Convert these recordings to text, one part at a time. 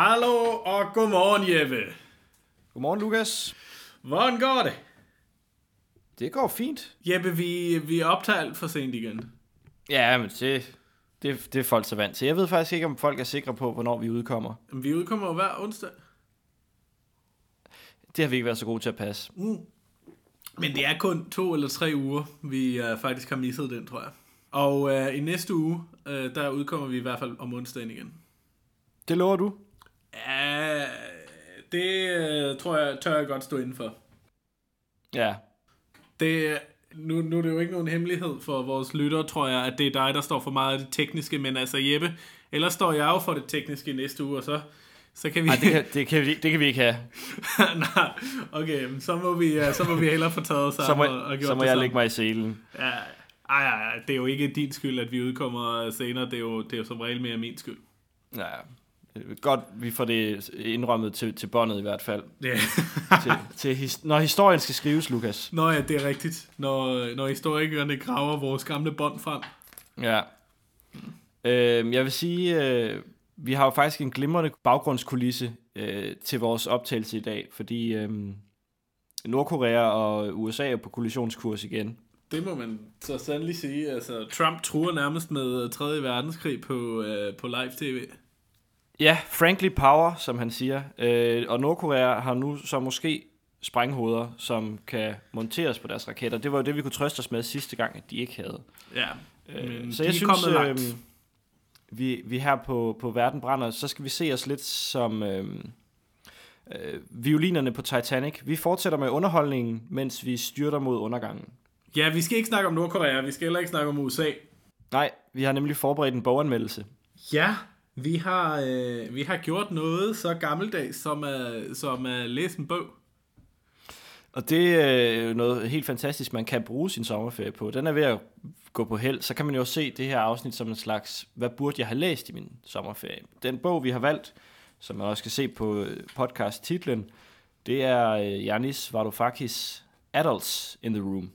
Hallo og godmorgen, Jeppe. Godmorgen, Lukas. Hvordan går det? Det går fint. Jeppe, vi, vi optager alt for sent igen. Ja, men det, det, det er folk så vant til. Jeg ved faktisk ikke, om folk er sikre på, hvornår vi udkommer. Men Vi udkommer jo hver onsdag. Det har vi ikke været så gode til at passe. Men det er kun to eller tre uger, vi uh, faktisk har misset den, tror jeg. Og uh, i næste uge, uh, der udkommer vi i hvert fald om onsdagen igen. Det lover du? Ja, det uh, tror jeg, tør jeg godt stå indenfor. Ja. Det, nu, nu er det jo ikke nogen hemmelighed for vores lytter, tror jeg, at det er dig, der står for meget af det tekniske, men altså Jeppe, ellers står jeg jo for det tekniske næste uge, og så, så kan vi... Ej, det, kan, det, kan vi, det kan vi ikke have. Nej, okay, så må vi, uh, så må vi hellere få taget os Så må, sammen og, og gjort så må jeg sammen. lægge mig i selen. Ja, ej, ej, det er jo ikke din skyld, at vi udkommer senere, det er jo, det er jo som regel mere min skyld. Ja. Godt, vi får det indrømmet til, til båndet i hvert fald. Ja. til, til his, når historien skal skrives, Lukas. Nå ja, det er rigtigt, når, når historikerne graver vores gamle bånd frem. Ja. Øh, jeg vil sige, øh, vi har jo faktisk en glimrende baggrundskulisse øh, til vores optagelse i dag, fordi øh, Nordkorea og USA er på kollisionskurs igen. Det må man så sandelig sige. Altså, Trump truer nærmest med 3. verdenskrig på, øh, på live tv. Ja, frankly power, som han siger. Øh, og Nordkorea har nu så måske sprænghoveder, som kan monteres på deres raketter. Det var jo det, vi kunne trøste os med sidste gang, at de ikke havde. Ja, Øh, så jeg er synes, kommet langt. øh, vi, vi her på, på Verden Brænder, så skal vi se os lidt som øh, øh, violinerne på Titanic. Vi fortsætter med underholdningen, mens vi styrter mod undergangen. Ja, vi skal ikke snakke om Nordkorea, vi skal heller ikke snakke om USA. Nej, vi har nemlig forberedt en boganmeldelse. Ja, vi har, øh, vi har gjort noget så gammeldags, som at, som at læse en bog. Og det er jo noget helt fantastisk, man kan bruge sin sommerferie på. Den er ved at gå på held, så kan man jo se det her afsnit som en slags, hvad burde jeg have læst i min sommerferie? Den bog, vi har valgt, som man også kan se på øh, podcast-titlen, det er øh, Yanis Varoufakis Adults in the Room.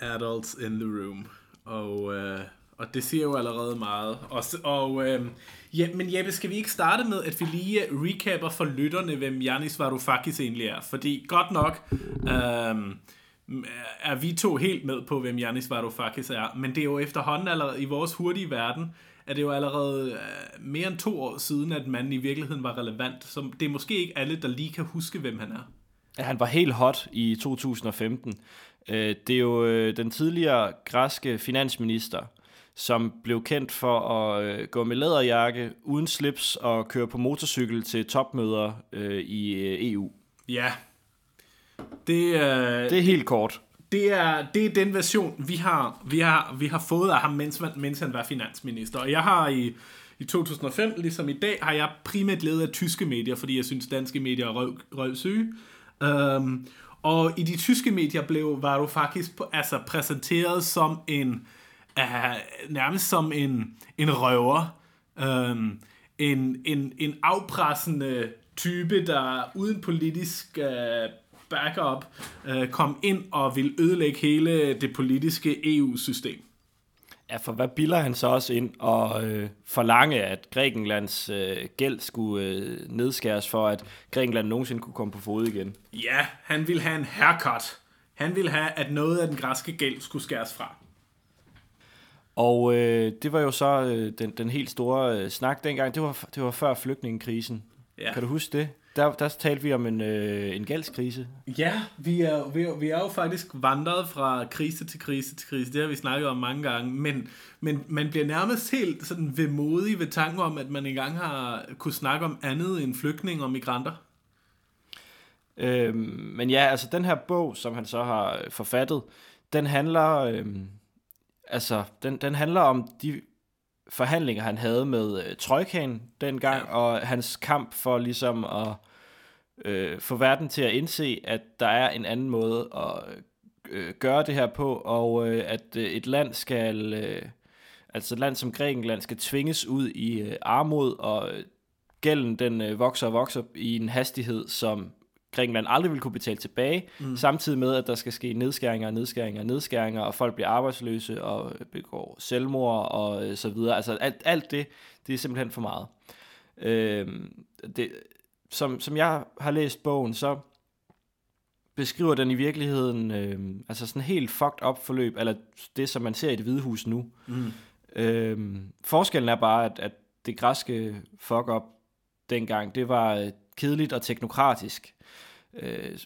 Adults in the Room. Og, øh, og det siger jo allerede meget. Og, og øh, ja, men Jeppe, skal vi ikke starte med, at vi lige øh, recapper for lytterne, hvem Janis Varoufakis egentlig er? Fordi godt nok øh, er vi to helt med på, hvem Janis Varoufakis er, men det er jo efterhånden allerede i vores hurtige verden, er det jo allerede øh, mere end to år siden, at manden i virkeligheden var relevant. Så det er måske ikke alle, der lige kan huske, hvem han er. Ja, Han var helt hot i 2015. Øh, det er jo øh, den tidligere græske finansminister, som blev kendt for at øh, gå med læderjakke, uden slips og køre på motorcykel til topmøder øh, i øh, EU. Ja. Det, øh, Det er helt kort. Det er, det er den version, vi har, vi har, vi har fået af ham, mens, mens han var finansminister. Og jeg har i, i 2005, ligesom i dag, har jeg primært ledet af tyske medier, fordi jeg synes, danske medier er røv, røvsyge. Um, og i de tyske medier blev Varoufakis altså præsenteret som en, uh, nærmest som en, en røver. Um, en, en, en afpressende type, der uden politisk uh, backup uh, kom ind og ville ødelægge hele det politiske EU-system. Ja, for hvad bilder han så også ind og øh, forlange, at Grækenlands øh, gæld skulle øh, nedskæres for, at Grækenland nogensinde kunne komme på fod igen? Ja, han ville have en haircut. Han ville have, at noget af den græske gæld skulle skæres fra. Og øh, det var jo så øh, den, den helt store øh, snak dengang. Det var, det var før flygtningekrisen. Ja. Kan du huske det? Der, der talte vi om en, øh, en gældskrise. Ja, vi er, vi, er, vi er jo faktisk vandret fra krise til krise til krise. Det har vi snakket om mange gange. Men, men man bliver nærmest helt sådan vemodig ved tanken om, at man engang har kunne snakke om andet end flygtninge og migranter. Øhm, men ja, altså den her bog, som han så har forfattet, den handler, øhm, altså, den, den handler om de forhandlinger, han havde med øh, Trojkaen dengang, ja. og hans kamp for ligesom at øh, få verden til at indse, at der er en anden måde at øh, gøre det her på, og øh, at øh, et land skal, øh, altså et land som Grækenland skal tvinges ud i øh, armod, og øh, gælden den øh, vokser og vokser i en hastighed, som Grækenland aldrig vil kunne betale tilbage, mm. samtidig med, at der skal ske nedskæringer og nedskæringer og nedskæringer, og folk bliver arbejdsløse og begår selvmord og øh, så videre. Altså alt, alt det, det er simpelthen for meget. Øhm, det, som, som jeg har læst bogen, så beskriver den i virkeligheden øh, altså sådan helt fucked up forløb, eller det, som man ser i det hvide hus nu. Mm. Øh, forskellen er bare, at, at det græske fuck up dengang, det var øh, kedeligt og teknokratisk. Øh,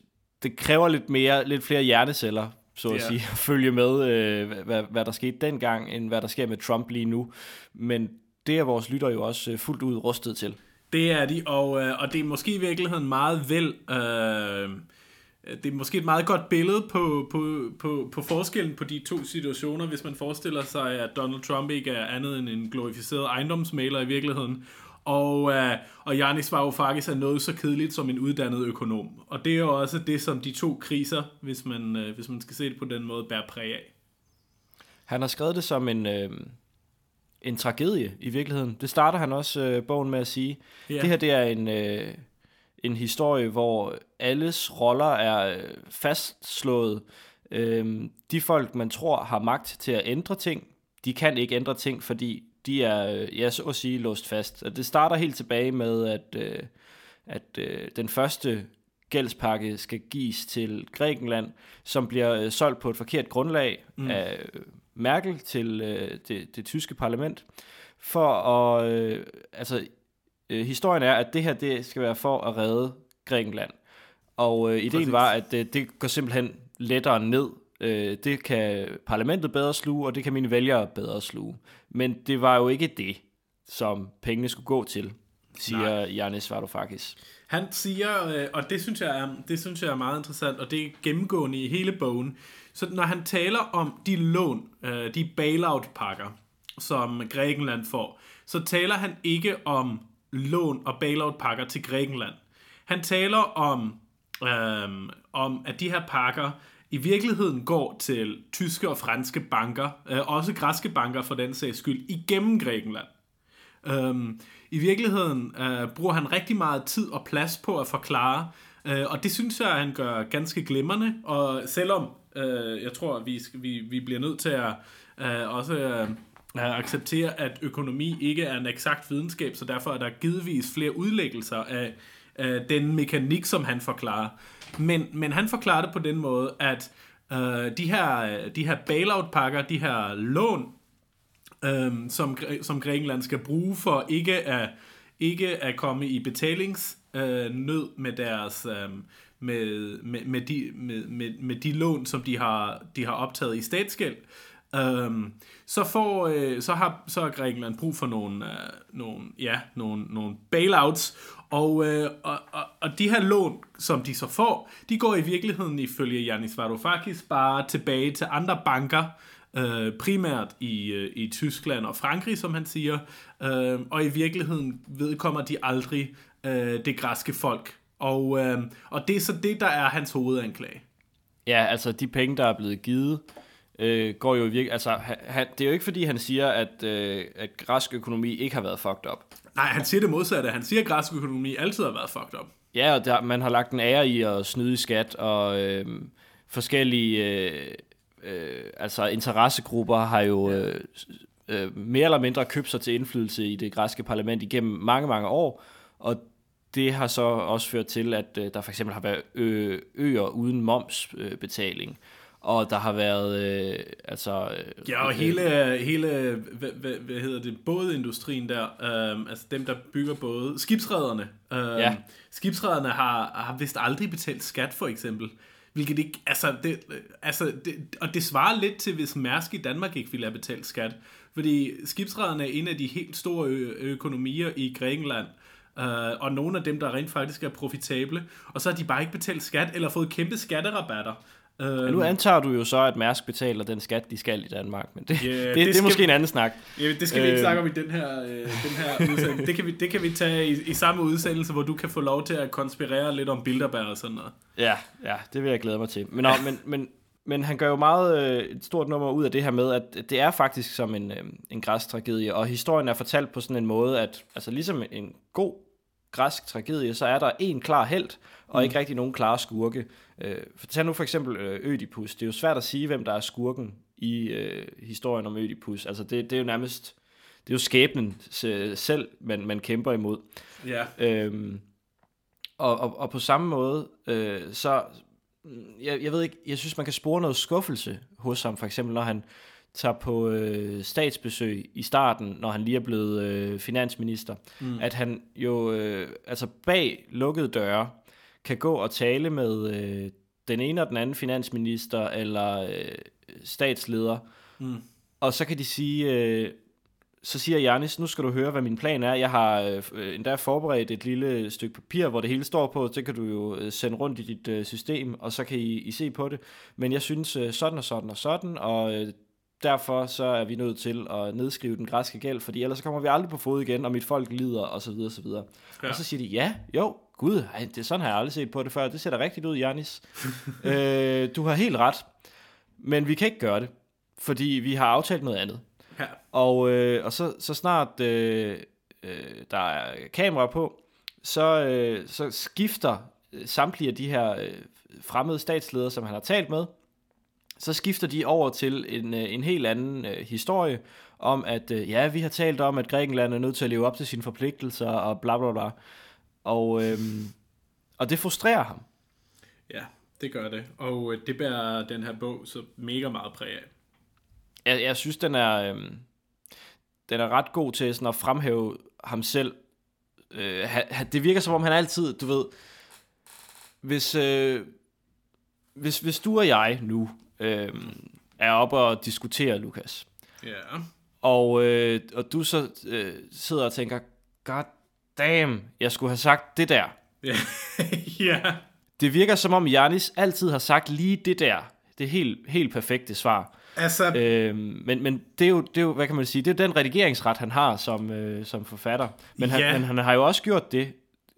det kræver lidt mere, lidt flere hjerneceller, så at sige, at følge med, øh, hvad, hvad der skete dengang, end hvad der sker med Trump lige nu. Men det er vores lytter jo også øh, fuldt ud rustet til. Det er de, og, øh, og det er måske i virkeligheden meget vel... Øh, det er måske et meget godt billede på, på, på, på forskellen på de to situationer, hvis man forestiller sig, at Donald Trump ikke er andet end en glorificeret ejendomsmaler i virkeligheden, og, uh, og Janis Varoufakis er noget så kedeligt som en uddannet økonom. Og det er jo også det, som de to kriser, hvis man, uh, hvis man skal se det på den måde, bærer præg af. Han har skrevet det som en, øh, en tragedie i virkeligheden. Det starter han også øh, bogen med at sige. Yeah. Det her det er en, øh, en historie, hvor alles roller er øh, fastslået. Øh, de folk, man tror har magt til at ændre ting, de kan ikke ændre ting, fordi de er, øh, ja, så at sige, låst fast. Og det starter helt tilbage med, at, øh, at øh, den første gældspakke skal gives til Grækenland, som bliver øh, solgt på et forkert grundlag mm. af Merkel til øh, det, det tyske parlament, for at, øh, altså, øh, historien er, at det her, det skal være for at redde Grækenland. Og øh, ideen Præcis. var, at øh, det går simpelthen lettere ned. Øh, det kan parlamentet bedre sluge, og det kan mine vælgere bedre sluge. Men det var jo ikke det, som pengene skulle gå til, siger Janis Varoufakis. Han siger, øh, og det synes, jeg er, det synes jeg er meget interessant, og det er gennemgående i hele bogen, så når han taler om de lån, øh, de bailout-pakker, som Grækenland får, så taler han ikke om lån og bailout-pakker til Grækenland. Han taler om, øh, om, at de her pakker i virkeligheden går til tyske og franske banker, øh, også græske banker for den sags skyld, igennem Grækenland. Øhm, I virkeligheden øh, bruger han rigtig meget tid og plads på at forklare, øh, og det synes jeg, at han gør ganske glimrende, og selvom øh, jeg tror, at vi, vi, vi bliver nødt til at øh, også øh, at acceptere, at økonomi ikke er en eksakt videnskab, så derfor er der givetvis flere udlæggelser af, af den mekanik, som han forklarer. Men, men han forklarer det på den måde, at øh, de her, de her bailout-pakker, de her lån, øh, som, som Grækenland skal bruge for ikke at, ikke at komme i betalingsnød øh, med deres... Øh, med, med, med, de, med, med, med de lån, som de har, de har optaget i statsgæld, øhm, så, får, øh, så, har, så har Grækenland brug for nogle, øh, nogle, ja, nogle, nogle bailouts, og, øh, og, og, og de her lån, som de så får, de går i virkeligheden ifølge Yanis Varoufakis bare tilbage til andre banker, øh, primært i, øh, i Tyskland og Frankrig, som han siger, øh, og i virkeligheden vedkommer de aldrig øh, det græske folk. Og, øh, og det er så det, der er hans hovedanklage. Ja, altså de penge, der er blevet givet, øh, går jo virkelig... Altså, han, det er jo ikke, fordi han siger, at, øh, at græsk økonomi ikke har været fucked up. Nej, han siger det modsatte. Han siger, at græsk økonomi altid har været fucked up. Ja, og der, man har lagt en ære i at snyde i skat, og øh, forskellige øh, øh, altså interessegrupper har jo øh, øh, mere eller mindre købt sig til indflydelse i det græske parlament igennem mange, mange år, og det har så også ført til, at øh, der for eksempel har været ø- øer uden momsbetaling. Øh, og der har været øh, altså øh, ja og hele hele hvad, hvad, hvad hedder det bådindustrien der øh, altså dem der bygger både skibsrederne øh, ja. skibsrederne har har vist aldrig betalt skat for eksempel hvilket ikke altså det altså det, og det svarer lidt til hvis Mærsk i Danmark ikke ville have betalt skat fordi skibsrederne er en af de helt store ø- økonomier i Grækenland Uh, og nogle af dem, der rent faktisk er profitable, og så har de bare ikke betalt skat, eller fået kæmpe skatterabatter. Uh, ja, nu antager du jo så, at Mærsk betaler den skat, de skal i Danmark, men det, yeah, det, det, det er måske en anden snak. Ja, det skal vi ikke snakke om i den her, uh, den her udsendelse. Det kan, vi, det kan vi tage i, i samme udsendelse, hvor du kan få lov til at konspirere lidt om Bilderberg og sådan noget. Ja, ja det vil jeg glæde mig til. Men, nå, men, men, men han gør jo meget øh, et stort nummer ud af det her med, at det er faktisk som en, øh, en græsk tragedie, og historien er fortalt på sådan en måde, at altså ligesom en god græsk tragedie, så er der en klar held, og mm. ikke rigtig nogen klare skurke. Øh, for tag nu for eksempel øh, Ødipus. Det er jo svært at sige, hvem der er skurken i øh, historien om Ødipus. Altså det, det er jo nærmest det er jo skæbnen øh, selv, man, man kæmper imod. Ja. Øhm, og, og, og på samme måde, øh, så, jeg, jeg ved ikke, jeg synes, man kan spore noget skuffelse hos ham, for eksempel når han tager på øh, statsbesøg i starten, når han lige er blevet øh, finansminister, mm. at han jo øh, altså bag lukkede døre kan gå og tale med øh, den ene og den anden finansminister eller øh, statsleder, mm. og så kan de sige, øh, så siger Janis, nu skal du høre, hvad min plan er. Jeg har øh, endda forberedt et lille stykke papir, hvor det hele står på. Det kan du jo øh, sende rundt i dit øh, system, og så kan I, I se på det. Men jeg synes øh, sådan og sådan og sådan, og øh, derfor så er vi nødt til at nedskrive den græske gæld, fordi ellers så kommer vi aldrig på fod igen, og mit folk lider, og så videre, og så videre. Ja. Og så siger de, ja, jo, gud, ej, det, sådan har jeg aldrig set på det før. Det ser da rigtigt ud, Janis. øh, du har helt ret, men vi kan ikke gøre det, fordi vi har aftalt noget andet. Ja. Og, øh, og så, så snart øh, øh, der er kamera på, så, øh, så skifter samtlige af de her øh, fremmede statsledere, som han har talt med, så skifter de over til en, øh, en helt anden øh, historie om, at øh, ja, vi har talt om, at Grækenland er nødt til at leve op til sine forpligtelser og bla bla bla. Og, øh, og det frustrerer ham. Ja, det gør det. Og øh, det bærer den her bog så mega meget præg af. Jeg, jeg synes, den er, øh, den er ret god til sådan at fremhæve ham selv. Øh, det virker som om, han altid, du ved, hvis, øh, hvis, hvis du og jeg nu øh, er oppe og diskuterer, Lukas. Ja. Og, øh, og du så øh, sidder og tænker, god damn, jeg skulle have sagt det der. Ja. ja. Det virker som om Janis altid har sagt lige det der. Det helt, helt perfekte svar. Altså... Øh, men men det, er jo, det er jo, hvad kan man sige, det er den redigeringsret, han har som, øh, som forfatter. Men, han, men han har jo også gjort det,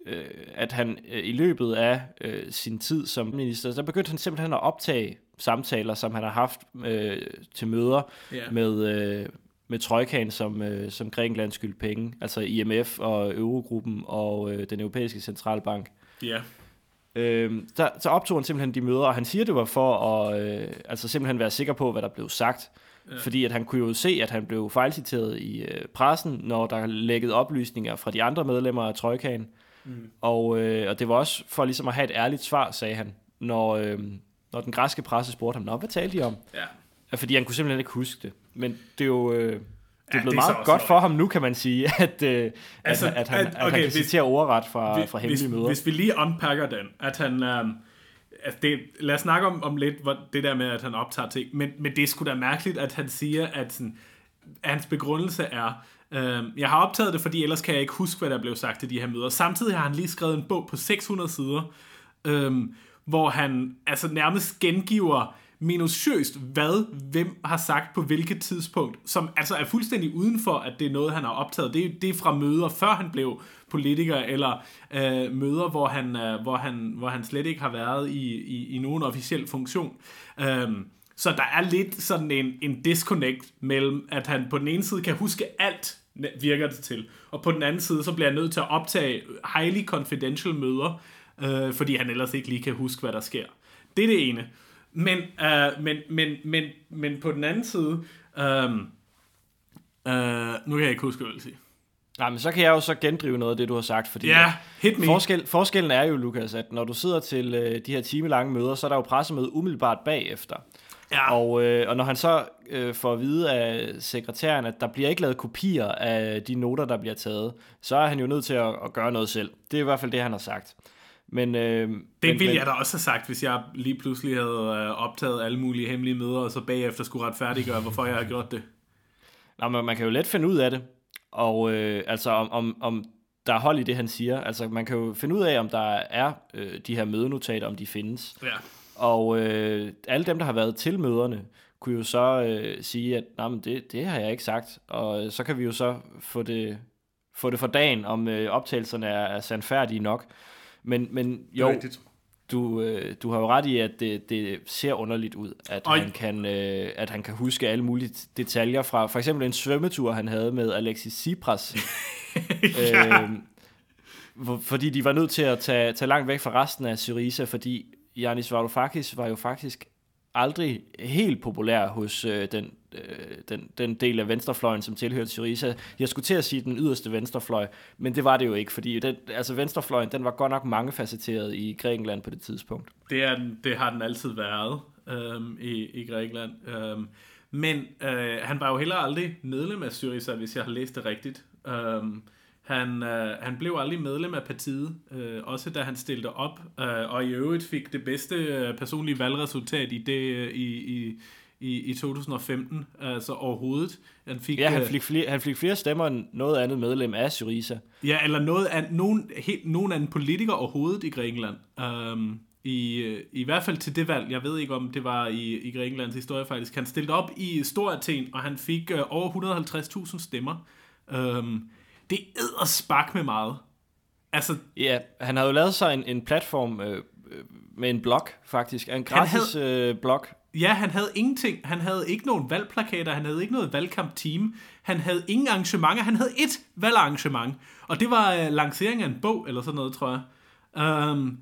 øh, at han øh, i løbet af øh, sin tid som minister, der begyndte han simpelthen at optage samtaler, som han har haft øh, til møder yeah. med, øh, med Trojkaen som, øh, som Grækenland skyld penge, altså IMF og Eurogruppen og øh, den europæiske centralbank. Ja. Yeah. Øh, der, så optog han simpelthen de møder, og han siger, det var for at øh, altså simpelthen være sikker på, hvad der blev sagt. Ja. Fordi at han kunne jo se, at han blev fejlciteret i øh, pressen, når der lækkede oplysninger fra de andre medlemmer af Trojkaen. Mm. Og, øh, og det var også for ligesom at have et ærligt svar, sagde han, når, øh, når den græske presse spurgte ham, Nå, hvad talte de om? Ja. Fordi han kunne simpelthen ikke huske det. Men det er jo... Øh, det er ja, blevet det er meget godt for ham nu, kan man sige, at, øh, altså, at, at, han, at, okay, at han kan hvis, citere ordret fra, fra hemmelige hvis, møder. Hvis vi lige unpacker den, at han... Øh, altså det, lad os snakke om, om lidt hvor, det der med, at han optager ting, men, men det er sgu da mærkeligt, at han siger, at, sådan, at hans begrundelse er, øh, jeg har optaget det, fordi ellers kan jeg ikke huske, hvad der blev sagt til de her møder. Samtidig har han lige skrevet en bog på 600 sider, øh, hvor han altså nærmest gengiver minutiøst, hvad hvem har sagt på hvilket tidspunkt, som altså er fuldstændig uden for, at det er noget, han har optaget. Det, er, det er fra møder, før han blev politiker, eller øh, møder, hvor han, øh, hvor, han, hvor han slet ikke har været i, i, i nogen officiel funktion. Øh, så der er lidt sådan en, en disconnect mellem, at han på den ene side kan huske alt, virker det til, og på den anden side, så bliver han nødt til at optage highly confidential møder, øh, fordi han ellers ikke lige kan huske, hvad der sker. Det er det ene. Men, øh, men, men, men, men på den anden side, øh, øh, nu kan jeg ikke huske, hvad jeg vil sige. Nej, men så kan jeg jo så gendrive noget af det, du har sagt, fordi ja, hit me. Forskel, forskellen er jo, Lukas, at når du sidder til øh, de her timelange møder, så er der jo pressemøde umiddelbart bagefter. Ja. Og, øh, og når han så øh, får at vide af sekretæren, at der bliver ikke lavet kopier af de noter, der bliver taget, så er han jo nødt til at, at gøre noget selv. Det er i hvert fald det, han har sagt. Men, øh, det men, ville jeg da også have sagt, hvis jeg lige pludselig havde øh, optaget alle mulige hemmelige møder, og så bagefter skulle retfærdiggøre, hvorfor jeg har gjort det. Nå, men man kan jo let finde ud af det. Og øh, altså om, om, om der er hold i det, han siger. Altså man kan jo finde ud af, om der er øh, de her mødenotater, om de findes. Ja. Og øh, alle dem, der har været til møderne, kunne jo så øh, sige, at Nej, men det, det har jeg ikke sagt. Og øh, så kan vi jo så få det, få det for dagen, om øh, optagelserne er, er sandfærdige nok. Men, men jo, du, øh, du har jo ret i, at det, det ser underligt ud, at han, kan, øh, at han kan huske alle mulige detaljer fra for eksempel en svømmetur, han havde med Alexis Tsipras. ja. øh, fordi de var nødt til at tage, tage langt væk fra resten af Syriza, fordi Yanis Varoufakis var jo faktisk aldrig helt populær hos øh, den øh, den, den del af venstrefløjen, som tilhørte Syriza. Jeg skulle til at sige den yderste venstrefløj, men det var det jo ikke, fordi den, altså venstrefløjen, den var godt nok mangefacetteret i Grækenland på det tidspunkt. Det, er, det har den altid været øhm, i, i Grækenland. Øhm, men øh, han var jo heller aldrig medlem af Syriza, hvis jeg har læst det rigtigt. Øhm, han, øh, han blev aldrig medlem af partiet, øh, også da han stillede op, øh, og i øvrigt fik det bedste øh, personlige valgresultat i, det, øh, i, i, i, i 2015, altså overhovedet. Han fik, ja, han øh, fik, flere, han fik flere stemmer end noget andet medlem af Syriza. Ja, eller noget af, nogen, helt, nogen anden politiker overhovedet i Grækenland. Um, i, I hvert fald til det valg, jeg ved ikke om det var i, i Grækenlands historie faktisk, han stillede op i Stor Athen, og han fik uh, over 150.000 stemmer. Um, det er spak med meget. Altså, ja, han havde jo lavet sig en, en platform øh, med en blog, faktisk. En gratis havde, øh, blog. Ja, han havde ingenting. Han havde ikke nogen valgplakater, han havde ikke noget valgkampteam. Han havde ingen arrangementer. Han havde et valgarrangement. Og det var øh, lanceringen af en bog, eller sådan noget, tror jeg. Um,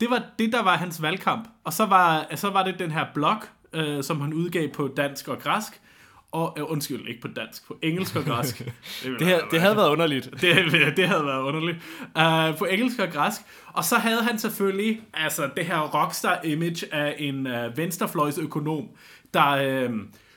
det var det, der var hans valgkamp. Og så var, så var det den her blog, øh, som han udgav på dansk og græsk, og, uh, undskyld, ikke på dansk, på engelsk og græsk. det, det, her, det havde været underligt. Det, det havde været underligt. Uh, på engelsk og græsk. Og så havde han selvfølgelig altså, det her rockstar-image af en uh, venstrefløjsøkonom, der uh,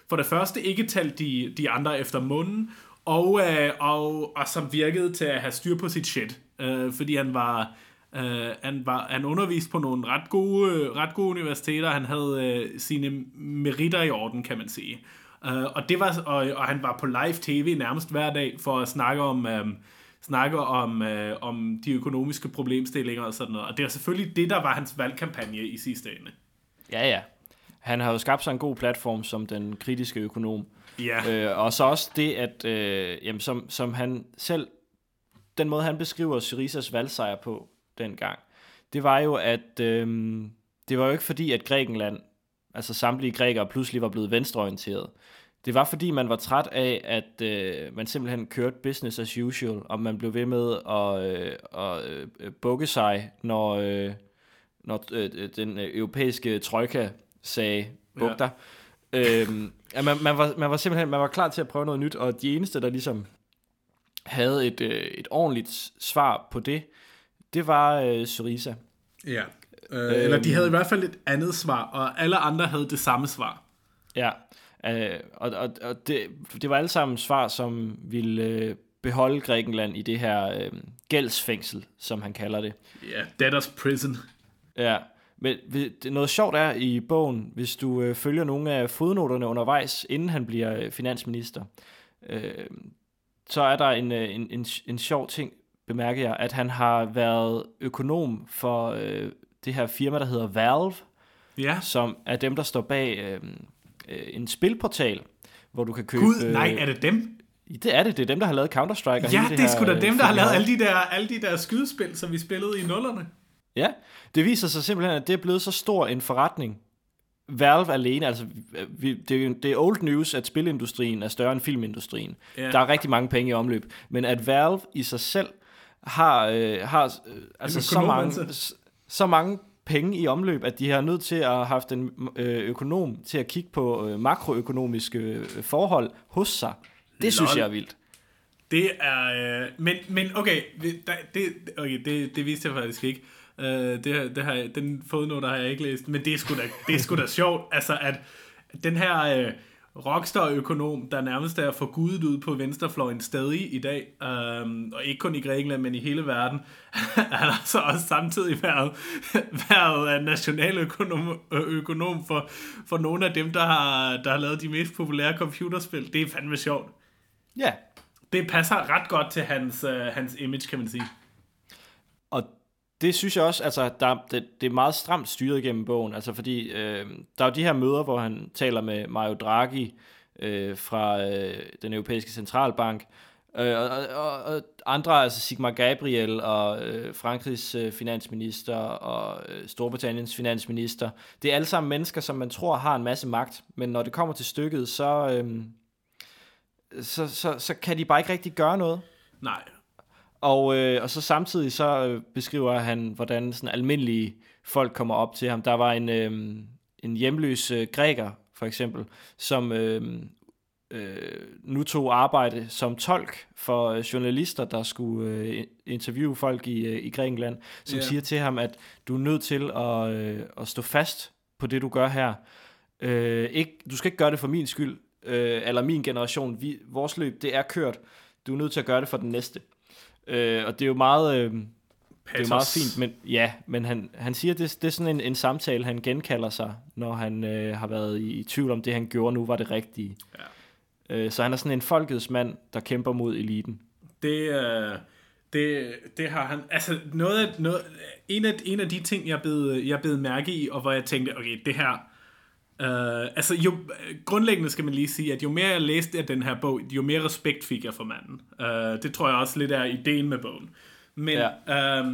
for det første ikke talte de, de andre efter munden, og, uh, og, og som virkede til at have styr på sit shit. Uh, fordi han var... Uh, han, var, han underviste på nogle ret gode, ret gode universiteter. Han havde uh, sine meritter i orden, kan man sige. Uh, og, det var, og, og han var på live tv nærmest hver dag for at snakke om, um, snakke om, uh, om de økonomiske problemstillinger og sådan noget. Og det er selvfølgelig det, der var hans valgkampagne i sidste ende. Ja, ja. Han har jo skabt sig en god platform som den kritiske økonom. Ja. Uh, og så også det, at uh, jamen, som, som han selv, den måde han beskriver Syrizas valgsejr på dengang, det var jo, at uh, det var jo ikke fordi, at Grækenland altså samtlige grækere pludselig var blevet venstreorienteret. Det var fordi, man var træt af, at øh, man simpelthen kørte business as usual, og man blev ved med at, øh, at øh, bukke sig, når, øh, når øh, den europæiske trojka sagde, buk dig. Ja. øhm, at man, man, var, man var simpelthen man var klar til at prøve noget nyt, og de eneste, der ligesom havde et, øh, et ordentligt svar på det, det var øh, Syriza. Ja. Øh, eller de havde i hvert fald et andet svar, og alle andre havde det samme svar. Ja, øh, og, og, og det, det var alle sammen svar, som ville øh, beholde Grækenland i det her øh, gældsfængsel, som han kalder det. Ja, yeah, debtors prison. Ja, men noget sjovt er i bogen, hvis du øh, følger nogle af fodnoterne undervejs, inden han bliver øh, finansminister, øh, så er der en, øh, en, en, en sjov ting, bemærker jeg, at han har været økonom for øh, det her firma, der hedder Valve, ja. som er dem, der står bag øh, øh, en spilportal, hvor du kan købe... Gud, nej, er det dem? Det er det, det er dem, der har lavet Counter-Strike. Ja, det, det er sgu da dem, øh, der har lavet alle de, der, alle de der skydespil, som vi spillede i nullerne. Ja, det viser sig simpelthen, at det er blevet så stor en forretning. Valve alene, altså vi, det, det er old news, at spilindustrien er større end filmindustrien. Ja. Der er rigtig mange penge i omløb, men at Valve i sig selv har, øh, har øh, altså så mange, så mange penge i omløb, at de har nødt til at have haft en øh, økonom til at kigge på øh, makroøkonomiske øh, forhold hos sig. Det Lol. synes jeg er vildt. Det er... Øh, men, men okay, det, okay det, det vidste jeg faktisk ikke. Det, det har, den fodnote har jeg ikke læst, men det er sgu da, det er sgu da sjovt, altså at den her... Øh, rockstar-økonom, der nærmest er forgudet ud på venstrefløjen stadig i dag, øhm, og ikke kun i Grækenland, men i hele verden, han har så også samtidig været, været nationaløkonom økonom for, for nogle af dem, der har, der har lavet de mest populære computerspil. Det er fandme sjovt. Ja. Det passer ret godt til hans, uh, hans image, kan man sige. Det synes jeg også, altså der, det, det er meget stramt styret gennem bogen, altså fordi øh, der er jo de her møder, hvor han taler med Mario Draghi øh, fra øh, den europæiske centralbank, øh, og, og, og andre, altså Sigmar Gabriel og øh, Frankrigs øh, finansminister og øh, Storbritanniens finansminister, det er alle sammen mennesker, som man tror har en masse magt, men når det kommer til stykket, så, øh, så, så, så kan de bare ikke rigtig gøre noget. Nej, og, øh, og så samtidig så øh, beskriver han, hvordan sådan almindelige folk kommer op til ham. Der var en, øh, en hjemløs øh, græker, for eksempel, som øh, øh, nu tog arbejde som tolk for øh, journalister, der skulle øh, interviewe folk i, øh, i Grækenland, som Ja. siger til ham, at du er nødt til at, øh, at stå fast på det, du gør her. Øh, ikke, du skal ikke gøre det for min skyld, øh, eller min generation. Vi, vores løb, det er kørt. Du er nødt til at gøre det for den næste. Øh, og det er jo meget... Øh, det er meget fint, men ja, men han, han siger, det, det er sådan en, en samtale, han genkalder sig, når han øh, har været i, i tvivl om det, han gjorde nu, var det rigtige. Ja. Øh, så han er sådan en folkets mand, der kæmper mod eliten. Det, øh, det, det har han... Altså, noget, noget, en, af, en af de ting, jeg blev, jeg blev mærke i, og hvor jeg tænkte, okay, det her... Øh, altså, jo, grundlæggende skal man lige sige, at jo mere jeg læste af den her bog, jo mere respekt fik jeg for manden. Øh, det tror jeg også lidt er ideen med bogen. Men, ja. øh,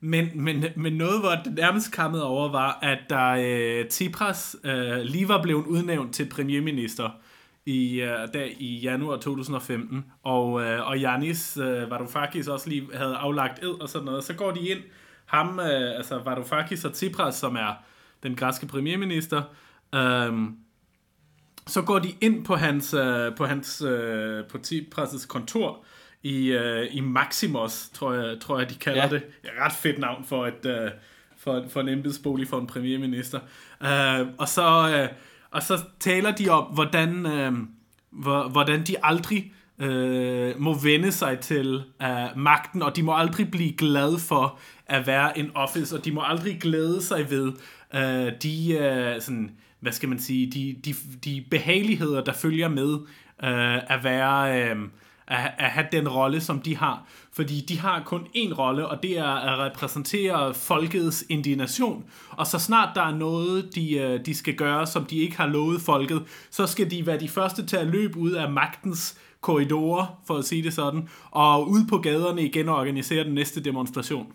men, men, men noget, hvor det nærmest kammede over, var, at der øh, Tsipras øh, lige var blevet udnævnt til premierminister, i, uh, der i januar 2015, og, uh, og Yanis uh, Varoufakis også lige havde aflagt ed og sådan noget, så går de ind, ham, uh, altså Varoufakis og Tsipras, som er den græske premierminister, um, så går de ind på hans, uh, på hans på Tsipras' kontor i, uh, i Maximos, tror jeg, tror jeg de kalder ja. Det. Det et ret fedt navn for et uh, for, for en embedsbolig for en premierminister. Uh, og så uh, og så taler de om, hvordan, øh, hvor, hvordan de aldrig øh, må vende sig til øh, magten, og de må aldrig blive glade for at være en office, og de må aldrig glæde sig ved øh, de, øh, sådan, hvad skal man sige, de, de, de behageligheder, der følger med øh, at være... Øh, at, at have den rolle, som de har. Fordi de har kun én rolle, og det er at repræsentere folkets indignation. Og så snart der er noget, de, øh, de skal gøre, som de ikke har lovet folket, så skal de være de første til at løbe ud af magtens korridorer, for at sige det sådan, og ud på gaderne igen og organisere den næste demonstration.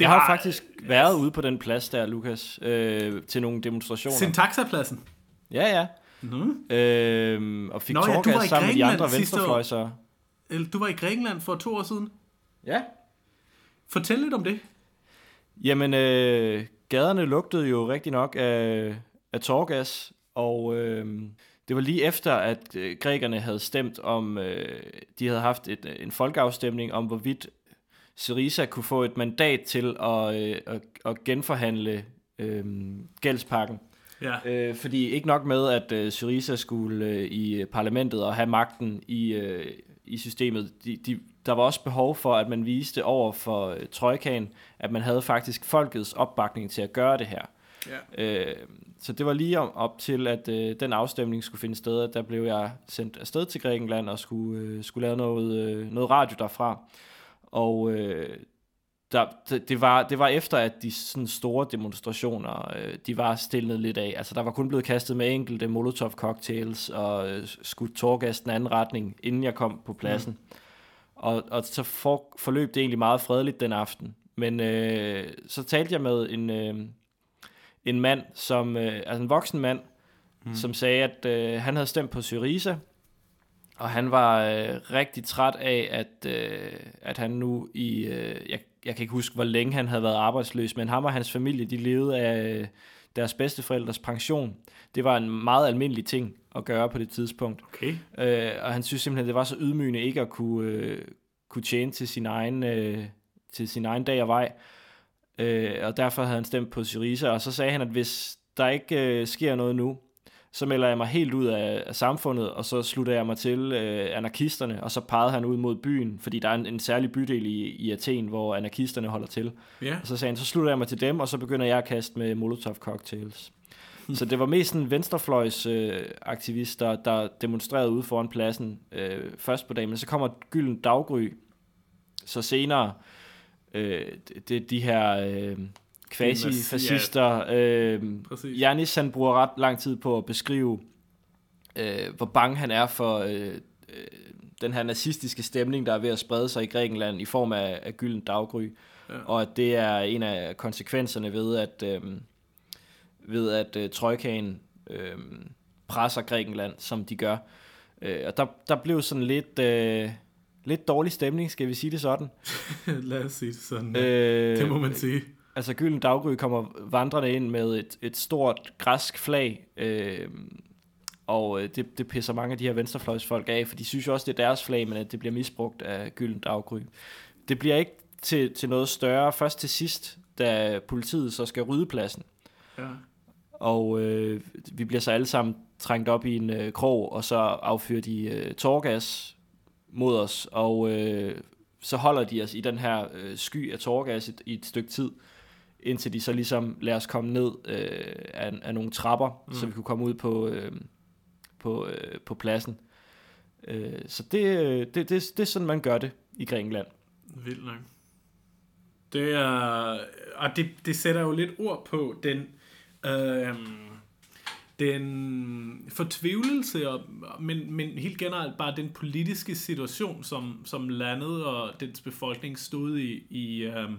Det har faktisk været ude på den plads der, Lukas, øh, til nogle demonstrationer. Syntaxapladsen. Ja, ja. Mm. Øh, og fik Nå ja, du var i sammen med de andre venstrefløjsere. Eller, Du var i Grækenland for to år siden. Ja. Fortæl lidt om det. Jamen, øh, gaderne lugtede jo rigtig nok af, af tårgas, og øh, det var lige efter, at øh, grækerne havde stemt om, øh, de havde haft et, en folkeafstemning om, hvorvidt Syriza kunne få et mandat til at, øh, at, at genforhandle øh, gældspakken. Ja. Øh, fordi ikke nok med, at øh, Syriza skulle øh, i parlamentet og have magten i, øh, i systemet. De, de, der var også behov for, at man viste over for øh, Trojkaen, at man havde faktisk folkets opbakning til at gøre det her. Ja. Øh, så det var lige om, op til, at øh, den afstemning skulle finde sted, at der blev jeg sendt afsted til Grækenland og skulle, øh, skulle lave noget, øh, noget radio derfra. Og øh, der, det, var, det var efter, at de sådan store demonstrationer, øh, de var stillet lidt af. Altså, der var kun blevet kastet med enkelte Molotov-cocktails og øh, skudt tårgas den anden retning, inden jeg kom på pladsen. Mm. Og, og så for, forløb det egentlig meget fredeligt den aften. Men øh, så talte jeg med en, øh, en mand, som, øh, altså en voksen mand, mm. som sagde, at øh, han havde stemt på Syriza, og han var øh, rigtig træt af, at, øh, at han nu i, øh, jeg, jeg kan ikke huske, hvor længe han havde været arbejdsløs, men ham og hans familie, de levede af øh, deres bedsteforældres pension. Det var en meget almindelig ting at gøre på det tidspunkt. Okay. Øh, og han synes simpelthen, det var så ydmygende ikke at kunne, øh, kunne tjene til sin egen, øh, til sin egen dag og vej. Øh, og derfor havde han stemt på Syriza, og så sagde han, at hvis der ikke øh, sker noget nu, så melder jeg mig helt ud af, af samfundet, og så slutter jeg mig til øh, anarkisterne, og så pegede han ud mod byen, fordi der er en, en særlig bydel i, i Athen, hvor anarkisterne holder til. Ja. Og så sagde han, så slutter jeg mig til dem, og så begynder jeg at kaste med Molotov-cocktails. Så det var mest sådan venstrefløjs øh, aktivister, der demonstrerede ude foran pladsen øh, først på dagen, men så kommer Gylden Daggry, så senere øh, det, det, de her øh, quasi-fascister. Øh, Præcis. Janis han bruger ret lang tid på at beskrive, øh, hvor bange han er for øh, øh, den her nazistiske stemning, der er ved at sprede sig i Grækenland i form af, af Gylden Daggry. Ja. Og at det er en af konsekvenserne ved, at, øh, ved at øh, Trojkaen øh, presser Grækenland, som de gør. Øh, og der, der blev sådan lidt... Øh, lidt dårlig stemning, skal vi sige det sådan. Lad os sige det sådan. Øh, det må man sige. Altså Gylden Daggry kommer vandrende ind med et, et stort græsk flag, øh, Og øh, det, det pisser mange af de her venstrefløjsfolk af, for de synes jo også, det er deres flag, men at det bliver misbrugt af Gylden Daggry. Det bliver ikke til, til noget større først til sidst, da politiet så skal rydde pladsen. Ja. Og øh, vi bliver så alle sammen trængt op i en øh, krog, og så affyrer de øh, tårgas mod os, og øh, så holder de os i den her øh, sky af tårgas i, i et stykke tid, indtil de så ligesom lader os komme ned øh, af, af nogle trapper, mm. så vi kunne komme ud på, øh, på, øh, på pladsen. Øh, så det, det, det, det er sådan, man gør det i Grækenland. Vildt nok. Det er, og det, det sætter jo lidt ord på den, øh, den fortvivlelse, og, men, men helt generelt bare den politiske situation, som, som landet og dens befolkning stod i, i, øh,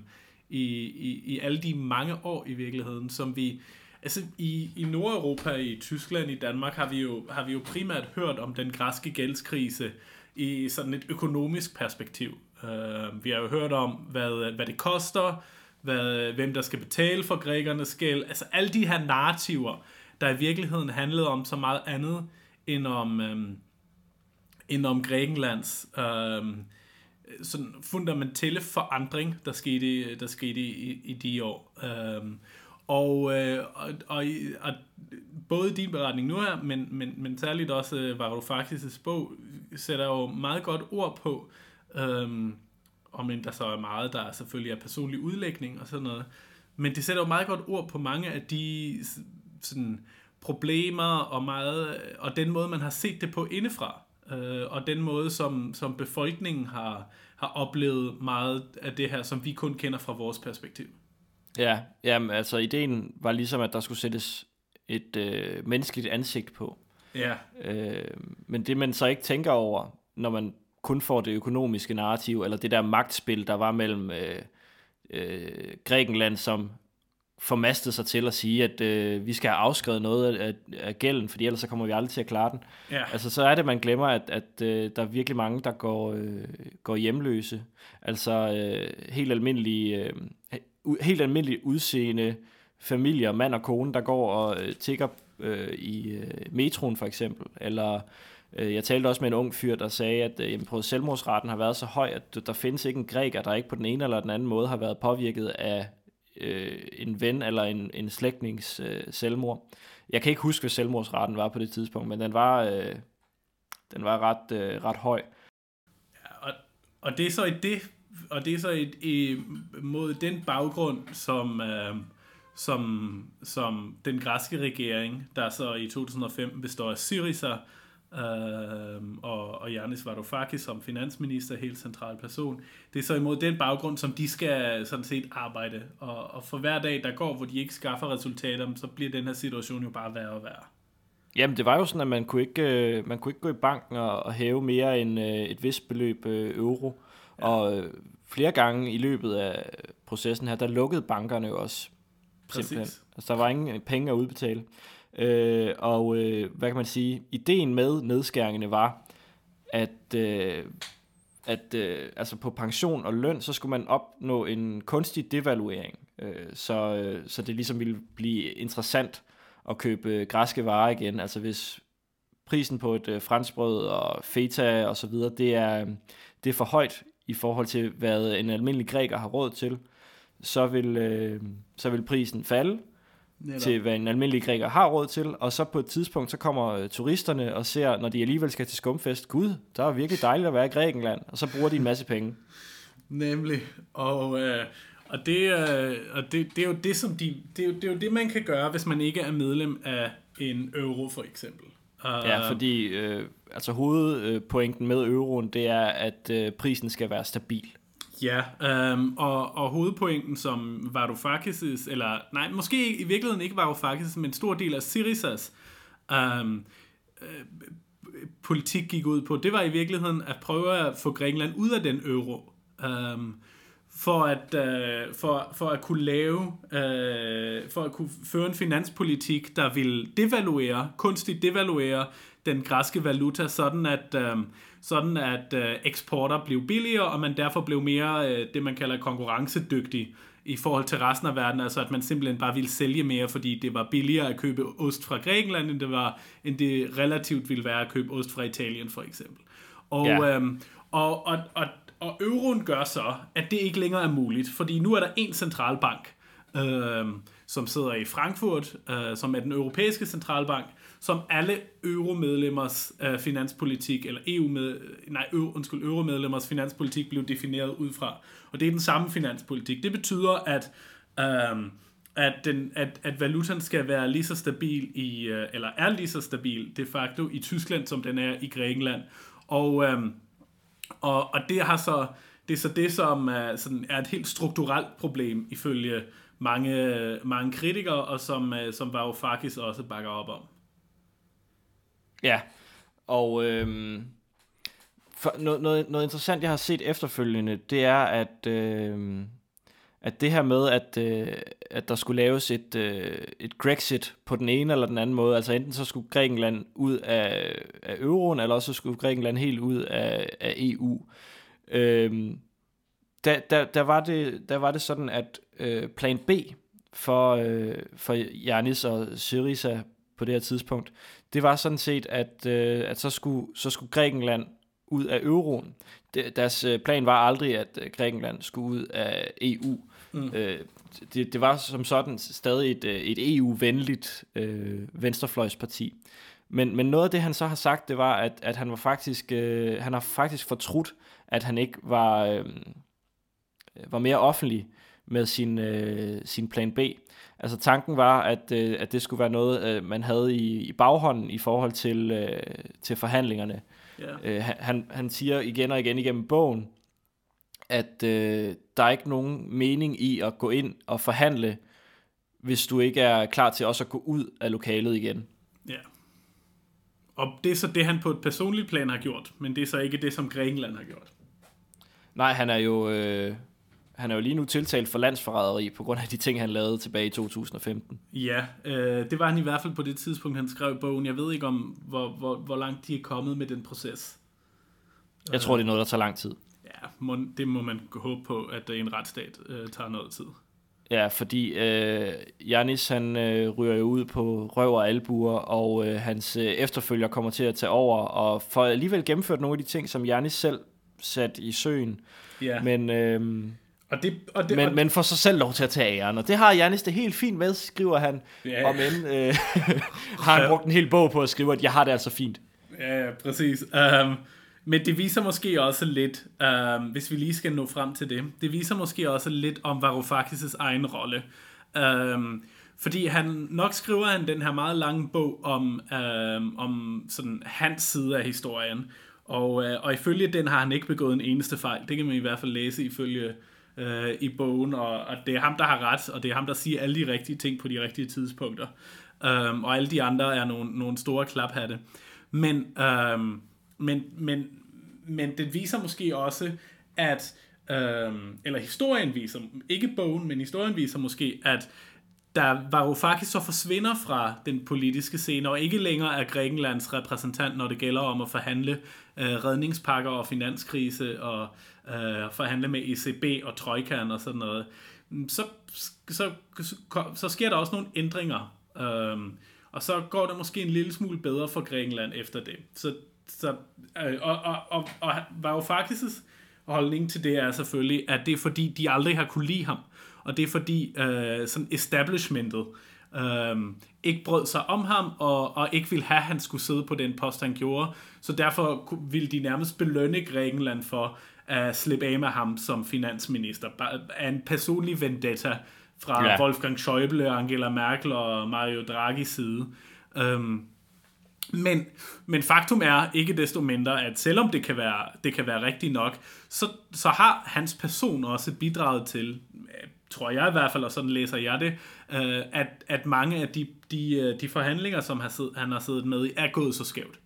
i, i, i alle de mange år i virkeligheden, som vi, altså i, i Nordeuropa, i Tyskland, i Danmark, har vi, jo, har vi jo primært hørt om den græske gældskrise i sådan et økonomisk perspektiv. Uh, vi har jo hørt om, hvad, hvad det koster, hvad, hvem der skal betale for grækernes gæld. Altså alle de her narrativer, der i virkeligheden handlede om så meget andet end om, øhm, end om Grækenlands øhm, Øh, sådan fundamentale forandring, der skete, øh, der skete i, i de år. Øhm, og, øh, og, og, og både din beretning nu her, men, men, men særligt også øh, Varoufakis' bog, sætter jo meget godt ord på, øhm, om end der så er meget, der selvfølgelig er personlig udlægning og sådan noget. Men det sætter jo meget godt ord på mange af de sådan, problemer og, meget, øh, og den måde, man har set det på indefra. Øh, og den måde, som, som befolkningen har, har oplevet meget af det her, som vi kun kender fra vores perspektiv. Ja, jamen, altså ideen var ligesom, at der skulle sættes et øh, menneskeligt ansigt på. Ja. Øh, men det man så ikke tænker over, når man kun får det økonomiske narrativ, eller det der magtspil, der var mellem øh, øh, Grækenland, som formastede sig til at sige, at øh, vi skal have afskrevet noget af, af gælden, fordi ellers så kommer vi aldrig til at klare den. Ja. Altså så er det, man glemmer, at, at øh, der er virkelig mange, der går, øh, går hjemløse. Altså øh, helt almindelige, øh, helt almindelige udseende familier, mand og kone, der går og øh, tigger øh, i øh, metroen for eksempel, eller øh, jeg talte også med en ung fyr, der sagde, at øh, jamen, selvmordsraten har været så høj, at der findes ikke en græker, der ikke på den ene eller den anden måde har været påvirket af øh, en ven eller en, en slægtnings øh, selvmord. Jeg kan ikke huske, hvad selvmordsraten var på det tidspunkt, men den var, øh, den var ret, øh, ret høj. Ja, og, og det er så i det, og det er så et, i, mod den baggrund, som, øh, som, som den græske regering, der så i 2005 består af Syriza, øh, og, og Janis Varoufakis som finansminister, helt central person. Det er så imod den baggrund, som de skal sådan set arbejde. Og, og for hver dag, der går, hvor de ikke skaffer resultater, så bliver den her situation jo bare værre og værre. Jamen, det var jo sådan, at man kunne ikke, øh, man kunne ikke gå i banken og, og hæve mere end øh, et vist beløb øh, euro. Ja. Og flere gange i løbet af processen her, der lukkede bankerne jo også. Simpelthen. Altså, der var ingen penge at udbetale. Øh, og øh, hvad kan man sige? Ideen med nedskæringene var, at, øh, at øh, altså på pension og løn, så skulle man opnå en kunstig devaluering, øh, så, øh, så det ligesom ville blive interessant at købe øh, græske varer igen. Altså hvis prisen på et øh, franskbrød og feta og så videre, det er, øh, det er for højt i forhold til, hvad en almindelig græker har råd til, så vil, øh, så vil prisen falde, Netop. til hvad en almindelig græker har råd til, og så på et tidspunkt, så kommer øh, turisterne og ser, når de alligevel skal til skumfest, gud, der er virkelig dejligt at være i Grækenland, og så bruger de en masse penge. Nemlig, og, øh, og, det, øh, og det, det, er jo det, som de, det, er jo, det er jo det, man kan gøre, hvis man ikke er medlem af en euro, for eksempel. Uh, ja, fordi øh, altså hovedpointen med euroen, det er, at øh, prisen skal være stabil. Ja, øhm, og, og hovedpointen som Varoufakis' eller nej, måske i virkeligheden ikke Varoufakis, men en stor del af Syrizas øhm, øh, politik gik ud på, det var i virkeligheden at prøve at få Grækenland ud af den euro. Øhm, for at, øh, for, for at kunne lave, øh, for at kunne føre en finanspolitik, der vil devaluere, kunstigt devaluere den græske valuta, sådan at, øh, sådan at øh, eksporter blev billigere, og man derfor blev mere øh, det, man kalder konkurrencedygtig i forhold til resten af verden, altså at man simpelthen bare ville sælge mere, fordi det var billigere at købe ost fra Grækenland, end det, var, end det relativt ville være at købe ost fra Italien for eksempel. Og, ja. øhm, og, og, og, og euroen gør så, at det ikke længere er muligt, fordi nu er der en centralbank, øhm, som sidder i Frankfurt, øh, som er den europæiske centralbank, som alle euromedlemmers øh, finanspolitik, eller EU med, øh, nej, ø, undskyld, euromedlemmers finanspolitik blev defineret ud fra. Og det er den samme finanspolitik. Det betyder, at, øh, at, den, at, at valutaen skal være lige så stabil i, øh, eller er lige så stabil de facto i Tyskland, som den er i Grækenland. Og, øh, og, og det har så det er så det, som er, sådan, er et helt strukturelt problem ifølge mange, øh, mange kritikere, og som, som Varoufakis også bakker op om. Ja, og øhm, for noget, noget, noget interessant, jeg har set efterfølgende, det er, at, øhm, at det her med, at, øh, at der skulle laves et, øh, et Grexit på den ene eller den anden måde, altså enten så skulle Grækenland ud af, af euroen, eller også skulle Grækenland helt ud af, af EU. Øhm, der, der, der, var det, der var det sådan, at øh, plan B for, øh, for Janis og Syriza på det her tidspunkt, det var sådan set, at, øh, at så, skulle, så skulle Grækenland ud af euroen. Det, deres øh, plan var aldrig, at øh, Grækenland skulle ud af EU. Mm. Øh, det, det var som sådan stadig et, øh, et EU-venligt øh, venstrefløjsparti. Men, men noget af det, han så har sagt, det var, at, at han var faktisk, øh, han har faktisk fortrudt, at han ikke var, øh, var mere offentlig med sin, øh, sin plan B. Altså tanken var, at, øh, at det skulle være noget, øh, man havde i, i baghånden i forhold til, øh, til forhandlingerne. Yeah. Øh, han, han siger igen og igen igennem bogen, at øh, der er ikke nogen mening i at gå ind og forhandle, hvis du ikke er klar til også at gå ud af lokalet igen. Ja. Yeah. Og det er så det, han på et personligt plan har gjort, men det er så ikke det, som Grækenland har gjort. Nej, han er jo... Øh, han er jo lige nu tiltalt for landsforræderi på grund af de ting, han lavede tilbage i 2015. Ja, øh, det var han i hvert fald på det tidspunkt, han skrev bogen. Jeg ved ikke om, hvor, hvor, hvor langt de er kommet med den proces. Jeg tror, det er noget, der tager lang tid. Ja, må, det må man håbe på, at en retsstat øh, tager noget tid. Ja, fordi øh, Janis han øh, ryger jo ud på røv og albuer, og øh, hans øh, efterfølger kommer til at tage over, og får alligevel gennemført nogle af de ting, som Janis selv sat i søen. Ja. Men øh, og det, og det, men, og men får sig selv lov til at tage æren, og det har Janis det helt fint med, skriver han. Ja. Om end øh, har han brugt en hel bog på at skrive, at jeg har det altså fint. Ja, ja præcis. Um, men det viser måske også lidt, um, hvis vi lige skal nå frem til det, det viser måske også lidt om Varoufakis' egen rolle. Um, fordi han, nok skriver han den her meget lange bog om, um, om sådan hans side af historien. Og, uh, og ifølge den har han ikke begået en eneste fejl. Det kan man i hvert fald læse ifølge øh, i bogen, og, og det er ham, der har ret, og det er ham, der siger alle de rigtige ting på de rigtige tidspunkter. Øhm, og alle de andre er nogle, nogle store klaphatte. Men, øhm, men, men, men det viser måske også, at, øhm, eller historien viser, ikke bogen, men historien viser måske, at da Varoufakis så forsvinder fra den politiske scene, og ikke længere er Grækenlands repræsentant, når det gælder om at forhandle øh, redningspakker og finanskrise, og øh, forhandle med ECB og Trojkan og sådan noget, mm, så, så, så, så sker der også nogle ændringer. Øh, og så går det måske en lille smule bedre for Grækenland efter det. Så, så, øh, og, og, og, og Varoufakis' holdning til det er selvfølgelig, at det er fordi, de aldrig har kunne lide ham og det er fordi øh, sådan establishmentet øh, ikke brød sig om ham, og, og ikke ville have, at han skulle sidde på den post, han gjorde. Så derfor ville de nærmest belønne Grækenland for at slippe af med ham som finansminister. Af en personlig vendetta fra ja. Wolfgang Schäuble, Angela Merkel og Mario Draghi side. Um, men, men faktum er ikke desto mindre, at selvom det kan være, det kan være rigtigt nok, så, så har hans person også bidraget til, tror jeg i hvert fald, og sådan læser jeg det, øh, at, at mange af de, de, øh, de forhandlinger, som han, siddet, han har siddet med i, er gået så skævt.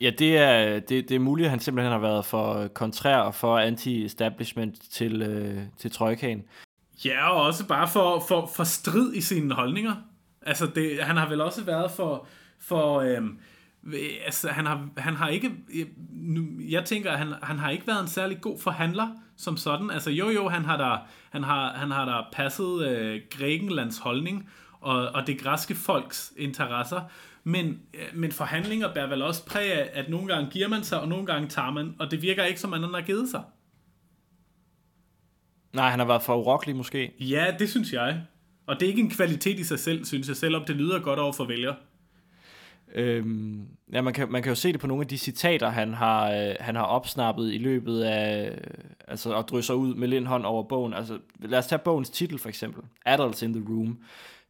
Ja, det er, det, det er muligt, at han simpelthen har været for kontrær og for anti-establishment til, øh, til trojkaen. Ja, og også bare for, for, for strid i sine holdninger. Altså, det, han har vel også været for, for øhm, altså, han har, han har ikke, jeg, nu, jeg tænker, at han, han har ikke været en særlig god forhandler, som sådan. Altså jo jo, han har der, han har, han har der passet øh, Grækenlands holdning og, og det græske folks interesser, men, øh, men forhandlinger bærer vel også præg af, at nogle gange giver man sig, og nogle gange tager man, og det virker ikke som, han har givet sig. Nej, han har været for urokkelig måske. Ja, det synes jeg. Og det er ikke en kvalitet i sig selv, synes jeg, selvom det lyder godt over for vælger. Øhm, ja, man kan, man kan jo se det på nogle af de citater, han har, øh, han har opsnappet i løbet af, øh, altså at drysser ud med lindhånd over bogen. Altså, lad os tage bogens titel for eksempel, Adults in the Room.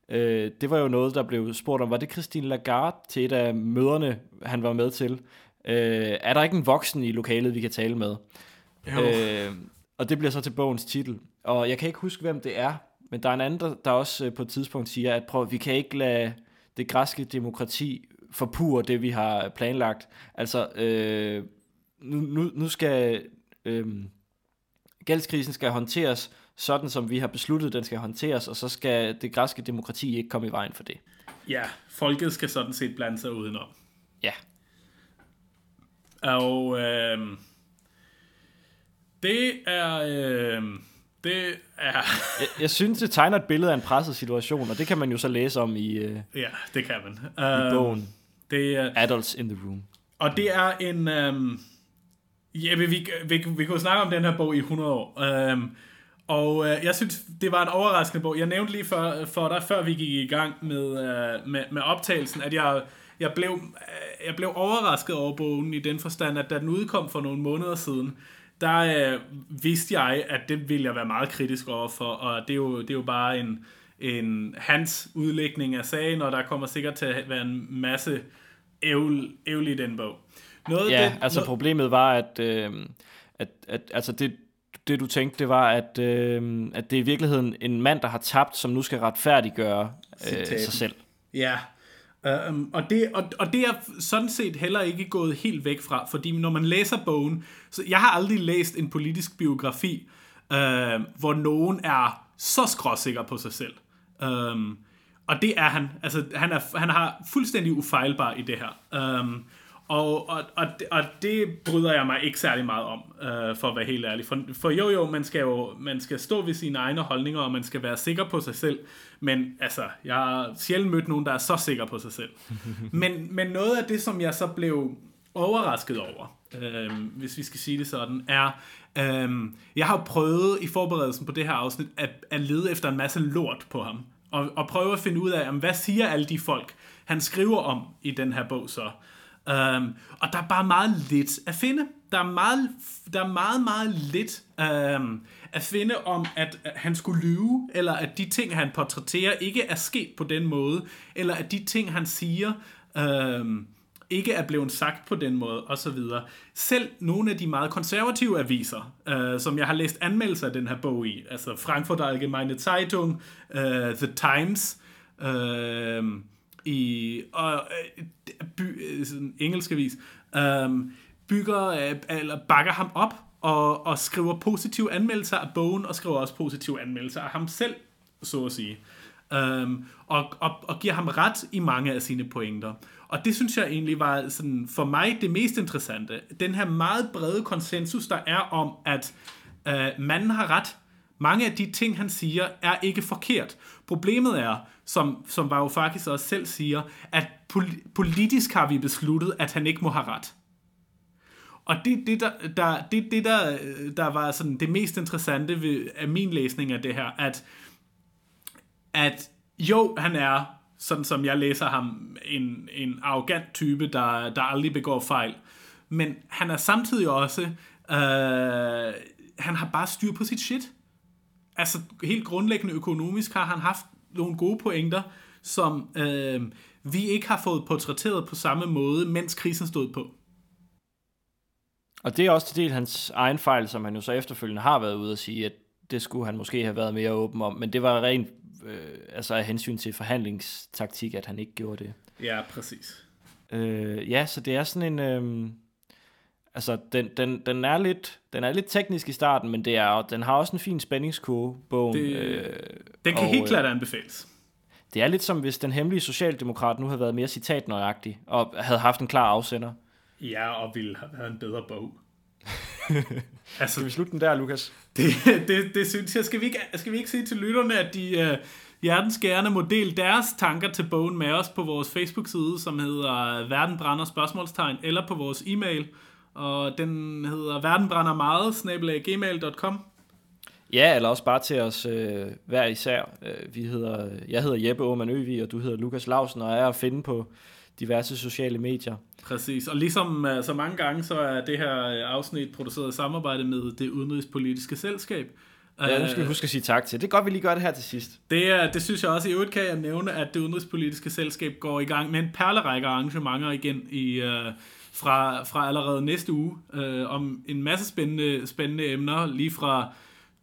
Øh, det var jo noget, der blev spurgt om, var det Christine Lagarde til et af møderne, han var med til? Øh, er der ikke en voksen i lokalet, vi kan tale med? Øh, og det bliver så til bogens titel. Og jeg kan ikke huske, hvem det er, men der er en anden, der, der også øh, på et tidspunkt siger, at prøv, vi kan ikke lade det græske demokrati forpure det, vi har planlagt. Altså, øh, nu, nu, nu skal øh, gældskrisen skal håndteres sådan, som vi har besluttet, den skal håndteres, og så skal det græske demokrati ikke komme i vejen for det. Ja, folket skal sådan set blande sig udenom. Ja. Og øh, det er... Øh, det er... jeg, jeg synes, det tegner et billede af en presset situation, og det kan man jo så læse om i, øh, ja, det kan man. i Øh, bogen det er, Adults in the Room. Og det er en... Øhm, ja, vi, vi, vi, vi kunne snakke om den her bog i 100 år. Øhm, og øh, jeg synes, det var en overraskende bog. Jeg nævnte lige for, for dig, før vi gik i gang med, øh, med, med optagelsen, at jeg, jeg, blev, øh, jeg blev overrasket over bogen i den forstand, at da den udkom for nogle måneder siden, der øh, vidste jeg, at det ville jeg være meget kritisk overfor, og det er jo, det er jo bare en, en hans udlægning af sagen, og der kommer sikkert til at være en masse ævl, ævl i den bog. Noget Ja, den, altså noget, problemet var, at, øh, at, at altså det, det du tænkte, det var, at, øh, at det er i virkeligheden en mand, der har tabt, som nu skal retfærdiggøre øh, sig selv. Ja, um, og, det, og, og det er sådan set heller ikke gået helt væk fra, fordi når man læser bogen, så jeg har aldrig læst en politisk biografi, uh, hvor nogen er så skråsikker på sig selv. Um, og det er han. Altså, han, er, han har fuldstændig ufejlbar i det her. Um, og, og, og, det- og det bryder jeg mig ikke særlig meget om, øh, for at være helt ærlig. For, for jo jo, man skal jo man skal stå ved sine egne holdninger, og man skal være sikker på sig selv. Men altså, jeg har sjældent mødt nogen, der er så sikker på sig selv. men, men noget af det, som jeg så blev overrasket over, øh, hvis vi skal sige det sådan, er, øh, jeg har prøvet i forberedelsen på det her afsnit, at, at lede efter en masse lort på ham. Og, og prøve at finde ud af, jamen, hvad siger alle de folk, han skriver om i den her bog så. Um, og der er bare meget lidt at finde. Der er meget, der er meget, meget lidt um, at finde om, at at han skulle lyve, eller at de ting, han portrætterer, ikke er sket på den måde, eller at de ting, han siger, um, ikke er blevet sagt på den måde, osv. Selv nogle af de meget konservative aviser, øh, som jeg har læst anmeldelser af den her bog i, altså Frankfurt Allgemeine Zeitung, øh, The Times, øh, i og, øh, by, øh, sådan en engelsk avis, øh, bygger, øh, eller bakker ham op og, og skriver positive anmeldelser af bogen, og skriver også positive anmeldelser af ham selv, så at sige. Øhm, og, og, og giver ham ret i mange af sine pointer. Og det synes jeg egentlig var sådan, for mig det mest interessante. Den her meget brede konsensus, der er om, at øh, manden har ret, mange af de ting, han siger, er ikke forkert. Problemet er, som, som Varoufakis også selv siger, at pol- politisk har vi besluttet, at han ikke må have ret. Og det, det, der, der, det, det der, øh, der var sådan det mest interessante ved, af min læsning af det her, at, at jo, han er, sådan som jeg læser ham, en, en arrogant type, der, der aldrig begår fejl. Men han er samtidig også, øh, han har bare styr på sit shit altså helt grundlæggende økonomisk har han haft nogle gode pointer, som øh, vi ikke har fået portrætteret på samme måde, mens krisen stod på. Og det er også til del hans egen fejl, som han jo så efterfølgende har været ude at sige, at det skulle han måske have været mere åben om, men det var rent øh, altså af hensyn til forhandlingstaktik, at han ikke gjorde det. Ja, præcis. Øh, ja, så det er sådan en... Øh, altså, den, den, den, er lidt, den er lidt teknisk i starten, men det er, den har også en fin spændingskurve, bogen. Det- øh, Den kan Og, helt øh, klart anbefales. det er lidt som, hvis den hemmelige socialdemokrat nu havde været mere citatnøjagtig, og havde haft en klar afsender. Ja, og ville have været en bedre bog. altså, skal vi slutte den der, Lukas? Det, det, det synes jeg. Skal vi, ikke, skal vi ikke sige til lytterne, at de uh, hjertens gerne må dele deres tanker til bogen med os på vores Facebook-side, som hedder Verden brænder spørgsmålstegn, eller på vores e-mail, og den hedder verdenbrænder meget, gmail.com. Ja, eller også bare til os øh, hver især. Øh, vi hedder, jeg hedder Jeppe Aumann Øvi, og du hedder Lukas Lausen, og er at finde på diverse sociale medier. Præcis, og ligesom uh, så mange gange, så er det her øh, afsnit produceret i samarbejde med det udenrigspolitiske selskab. Ja, nu skal vi huske at sige tak til. Det er godt, vi lige gør det her til sidst. Det, det synes jeg også. I øvrigt kan jeg nævne, at det udenrigspolitiske selskab går i gang med en perlerække arrangementer igen i, uh, fra, fra allerede næste uge, om en masse spændende, spændende emner, lige fra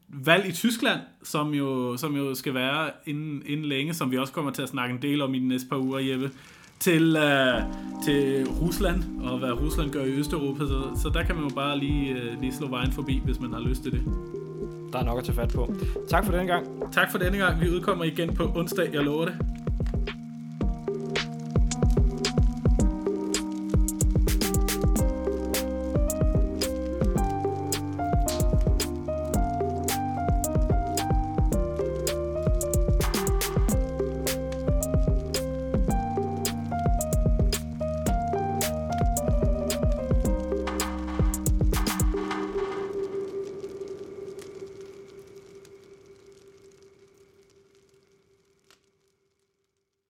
valg i Tyskland, som jo, som jo skal være inden, inden længe, som vi også kommer til at snakke en del om i de næste par uger, Jeppe til, uh, til Rusland, og hvad Rusland gør i Østeuropa, så, så der kan man jo bare lige, uh, lige slå vejen forbi, hvis man har lyst til det. Der er nok at tage fat på. Tak for denne gang. Tak for denne gang. Vi udkommer igen på onsdag, jeg lover det.